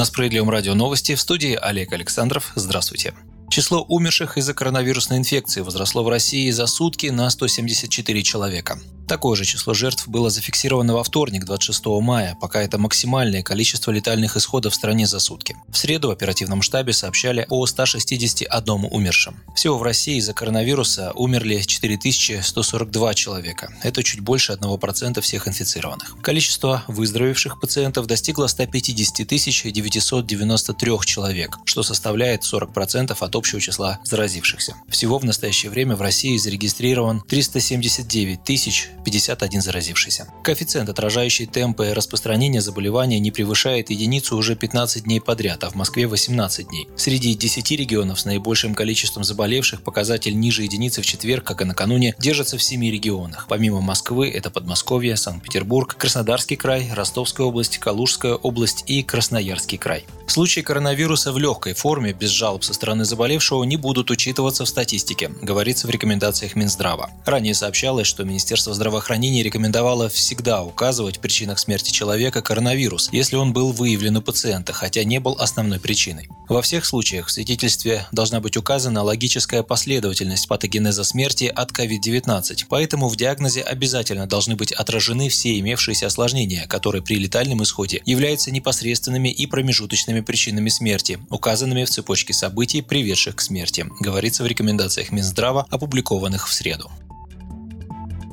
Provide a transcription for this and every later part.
На Справедливом радио новости в студии Олег Александров. Здравствуйте. Число умерших из-за коронавирусной инфекции возросло в России за сутки на 174 человека. Такое же число жертв было зафиксировано во вторник, 26 мая, пока это максимальное количество летальных исходов в стране за сутки. В среду в оперативном штабе сообщали о 161 умершем. Всего в России из-за коронавируса умерли 4142 человека. Это чуть больше 1% всех инфицированных. Количество выздоровевших пациентов достигло 150 993 человек, что составляет 40% от общего числа заразившихся. Всего в настоящее время в России зарегистрирован 379 тысяч 51 заразившийся. Коэффициент, отражающий темпы распространения заболевания, не превышает единицу уже 15 дней подряд, а в Москве 18 дней. Среди 10 регионов с наибольшим количеством заболевших показатель ниже единицы в четверг, как и накануне, держится в 7 регионах. Помимо Москвы, это Подмосковье, Санкт-Петербург, Краснодарский край, Ростовская область, Калужская область и Красноярский край. Случаи коронавируса в легкой форме, без жалоб со стороны заболевшего, не будут учитываться в статистике, говорится в рекомендациях Минздрава. Ранее сообщалось, что Министерство здравоохранения рекомендовало всегда указывать в причинах смерти человека коронавирус, если он был выявлен у пациента, хотя не был основной причиной. Во всех случаях в свидетельстве должна быть указана логическая последовательность патогенеза смерти от COVID-19, поэтому в диагнозе обязательно должны быть отражены все имевшиеся осложнения, которые при летальном исходе являются непосредственными и промежуточными главными причинами смерти, указанными в цепочке событий, приведших к смерти, говорится в рекомендациях Минздрава, опубликованных в среду.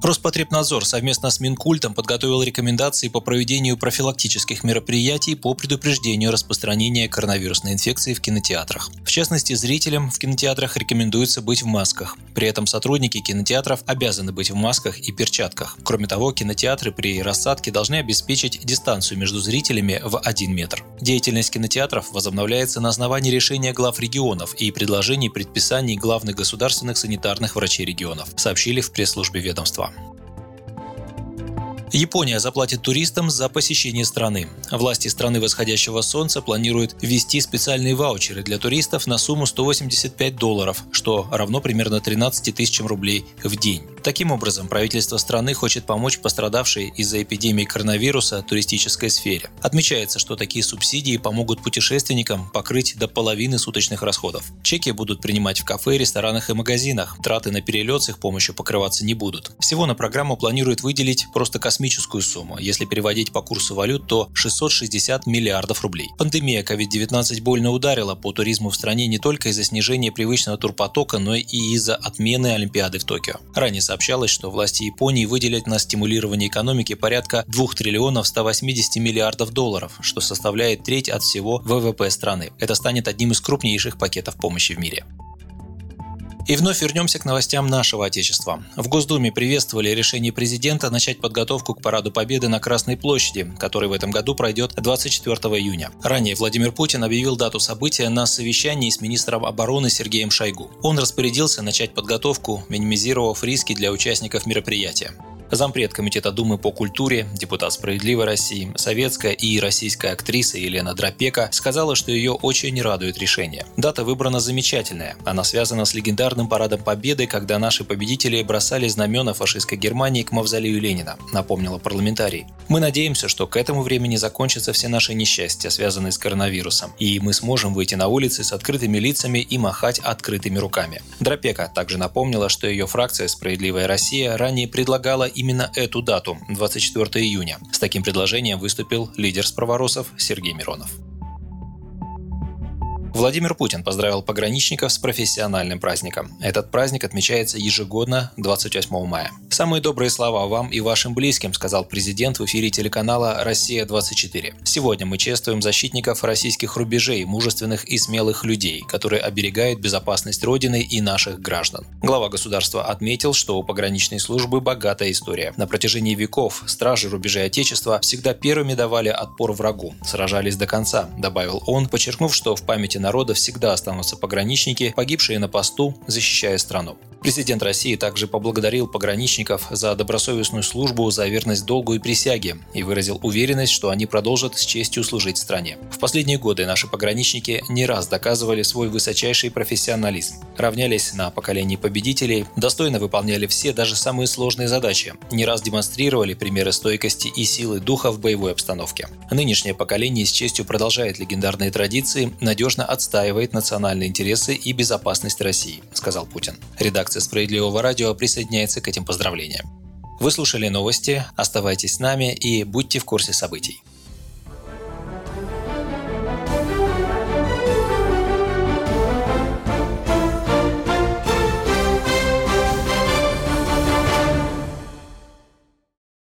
Роспотребнадзор совместно с Минкультом подготовил рекомендации по проведению профилактических мероприятий по предупреждению распространения коронавирусной инфекции в кинотеатрах. В частности, зрителям в кинотеатрах рекомендуется быть в масках. При этом сотрудники кинотеатров обязаны быть в масках и перчатках. Кроме того, кинотеатры при рассадке должны обеспечить дистанцию между зрителями в 1 метр. Деятельность кинотеатров возобновляется на основании решения глав регионов и предложений предписаний главных государственных санитарных врачей регионов, сообщили в пресс-службе ведомства. Япония заплатит туристам за посещение страны. Власти страны восходящего солнца планируют ввести специальные ваучеры для туристов на сумму 185 долларов, что равно примерно 13 тысячам рублей в день. Таким образом, правительство страны хочет помочь пострадавшей из-за эпидемии коронавируса туристической сфере. Отмечается, что такие субсидии помогут путешественникам покрыть до половины суточных расходов. Чеки будут принимать в кафе, ресторанах и магазинах. Траты на перелет с их помощью покрываться не будут. Всего на программу планируют выделить просто космическую сумму. Если переводить по курсу валют, то 660 миллиардов рублей. Пандемия COVID-19 больно ударила по туризму в стране не только из-за снижения привычного турпотока, но и из-за отмены Олимпиады в Токио. Ранее сообщалось, что власти Японии выделят на стимулирование экономики порядка 2 триллионов 180 миллиардов долларов, что составляет треть от всего ВВП страны. Это станет одним из крупнейших пакетов помощи в мире. И вновь вернемся к новостям нашего Отечества. В Госдуме приветствовали решение президента начать подготовку к Параду Победы на Красной площади, который в этом году пройдет 24 июня. Ранее Владимир Путин объявил дату события на совещании с министром обороны Сергеем Шойгу. Он распорядился начать подготовку, минимизировав риски для участников мероприятия. Зампред Комитета Думы по культуре, депутат «Справедливой России», советская и российская актриса Елена Дропека сказала, что ее очень радует решение. Дата выбрана замечательная. Она связана с легендарным парадом Победы, когда наши победители бросали знамена фашистской Германии к мавзолею Ленина, напомнила парламентарий. Мы надеемся, что к этому времени закончатся все наши несчастья, связанные с коронавирусом, и мы сможем выйти на улицы с открытыми лицами и махать открытыми руками. Дропека также напомнила, что ее фракция «Справедливая Россия» ранее предлагала именно эту дату, 24 июня. С таким предложением выступил лидер справоросов Сергей Миронов. Владимир Путин поздравил пограничников с профессиональным праздником. Этот праздник отмечается ежегодно 28 мая. «Самые добрые слова вам и вашим близким», сказал президент в эфире телеканала «Россия-24». «Сегодня мы чествуем защитников российских рубежей, мужественных и смелых людей, которые оберегают безопасность Родины и наших граждан». Глава государства отметил, что у пограничной службы богатая история. На протяжении веков стражи рубежей Отечества всегда первыми давали отпор врагу, сражались до конца, добавил он, подчеркнув, что в памяти народа всегда останутся пограничники, погибшие на посту, защищая страну. Президент России также поблагодарил пограничников за добросовестную службу, за верность долгу и присяге и выразил уверенность, что они продолжат с честью служить стране. В последние годы наши пограничники не раз доказывали свой высочайший профессионализм, равнялись на поколении победителей, достойно выполняли все, даже самые сложные задачи, не раз демонстрировали примеры стойкости и силы духа в боевой обстановке. Нынешнее поколение с честью продолжает легендарные традиции, надежно отстаивает национальные интересы и безопасность России, сказал Путин. Редакция «Справедливого радио» присоединяется к этим поздравлениям. Вы слушали новости, оставайтесь с нами и будьте в курсе событий.